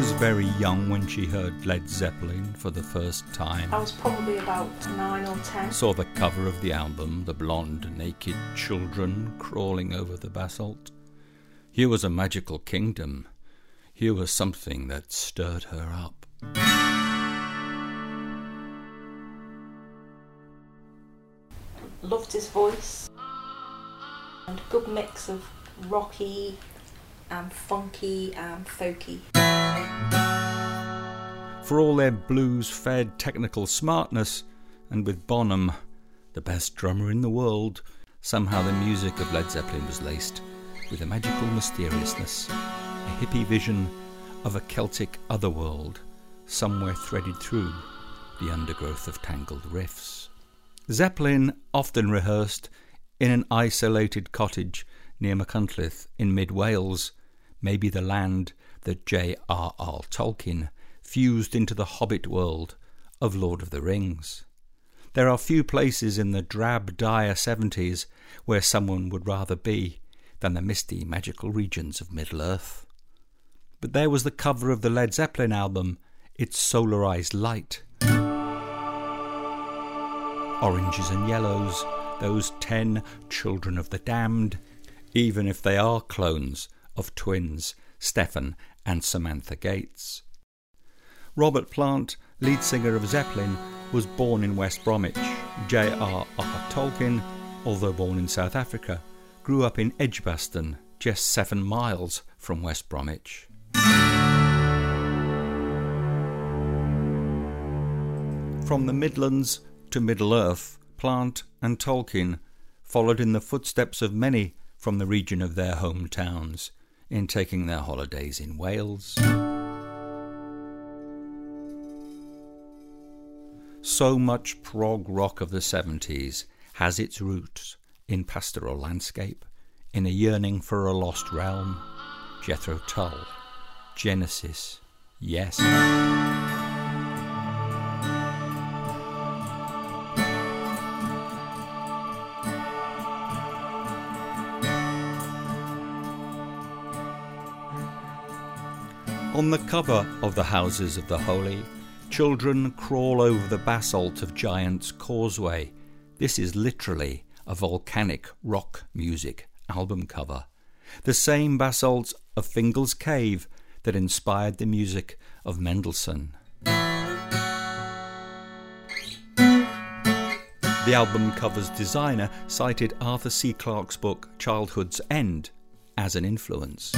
was very young when she heard Led Zeppelin for the first time. I was probably about nine or ten. Saw the cover of the album, the blonde, naked children crawling over the basalt. Here was a magical kingdom. Here was something that stirred her up. Loved his voice. And a good mix of rocky and funky and folky. For all their blues fed technical smartness, and with Bonham, the best drummer in the world, somehow the music of Led Zeppelin was laced with a magical mysteriousness, a hippie vision of a Celtic otherworld somewhere threaded through the undergrowth of tangled riffs. Zeppelin often rehearsed in an isolated cottage near Machynlleth in mid Wales, maybe the land that J.R.R. Tolkien fused into the hobbit world of Lord of the Rings. There are few places in the drab, dire seventies where someone would rather be than the misty, magical regions of Middle Earth. But there was the cover of the Led Zeppelin album, its solarized light. Oranges and yellows, those ten children of the damned, even if they are clones of twins Stefan and Samantha Gates. Robert Plant, lead singer of Zeppelin, was born in West Bromwich. J.R.R. Tolkien, although born in South Africa, grew up in Edgbaston, just seven miles from West Bromwich. From the Midlands to Middle Earth, Plant and Tolkien followed in the footsteps of many from the region of their hometowns in taking their holidays in Wales. So much prog rock of the 70s has its roots in pastoral landscape, in a yearning for a lost realm. Jethro Tull, Genesis, yes. On the cover of the Houses of the Holy, children crawl over the basalt of Giant's Causeway. This is literally a volcanic rock music album cover. The same basalt of Fingal's Cave that inspired the music of Mendelssohn. The album cover's designer cited Arthur C. Clarke's book Childhood's End as an influence.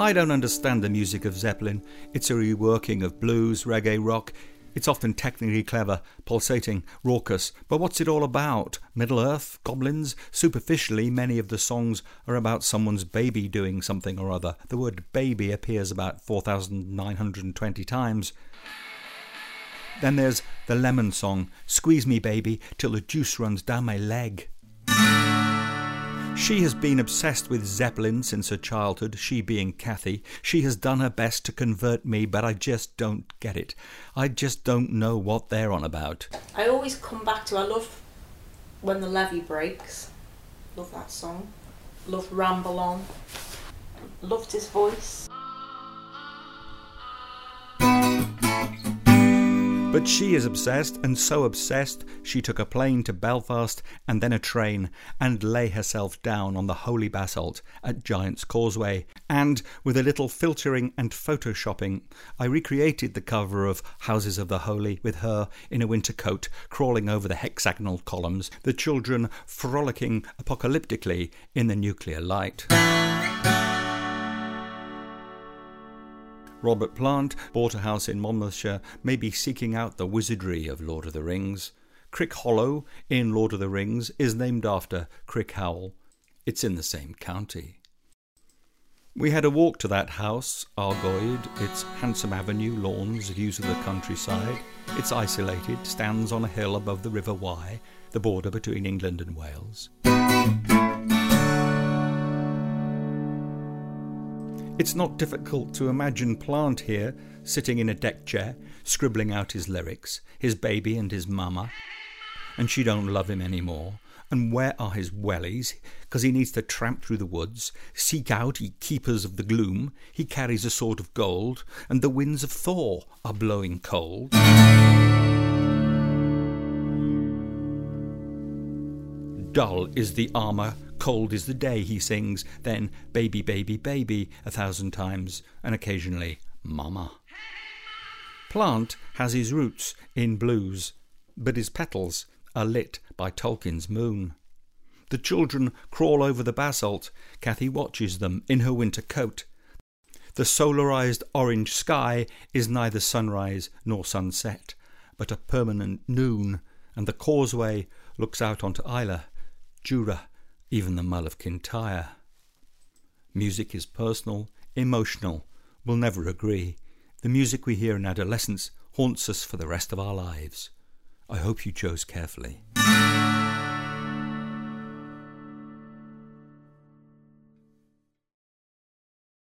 I don't understand the music of Zeppelin. It's a reworking of blues, reggae, rock. It's often technically clever, pulsating, raucous, but what's it all about? Middle Earth? Goblins? Superficially, many of the songs are about someone's baby doing something or other. The word baby appears about 4,920 times. Then there's the Lemon song, Squeeze Me Baby till the juice runs down my leg. She has been obsessed with Zeppelin since her childhood, she being Cathy. She has done her best to convert me, but I just don't get it. I just don't know what they're on about. I always come back to I love when the levee breaks. Love that song. Love Ramble On. Loved his voice. But she is obsessed, and so obsessed she took a plane to Belfast and then a train and lay herself down on the holy basalt at Giant's Causeway. And with a little filtering and photoshopping, I recreated the cover of Houses of the Holy with her in a winter coat crawling over the hexagonal columns, the children frolicking apocalyptically in the nuclear light. Robert Plant bought a house in Monmouthshire, maybe seeking out the wizardry of Lord of the Rings. Crickhollow in Lord of the Rings is named after Crickhowell. It's in the same county. We had a walk to that house, Argoed, its handsome avenue, lawns, views of the countryside. It's isolated, stands on a hill above the River Wye, the border between England and Wales. It's not difficult to imagine Plant here, sitting in a deck chair, scribbling out his lyrics, his baby and his mamma. And she don't love him any more. And where are his wellies? Because he needs to tramp through the woods, seek out ye keepers of the gloom. He carries a sword of gold, and the winds of Thor are blowing cold. Dull is the armour, cold is the day, he sings, then baby, baby, baby a thousand times, and occasionally mama. Plant has his roots in blues, but his petals are lit by Tolkien's moon. The children crawl over the basalt. Cathy watches them in her winter coat. The solarized orange sky is neither sunrise nor sunset, but a permanent noon, and the causeway looks out onto Islay, Jura, even the Mull of Kintyre. Music is personal, emotional, we'll never agree. The music we hear in adolescence haunts us for the rest of our lives. I hope you chose carefully.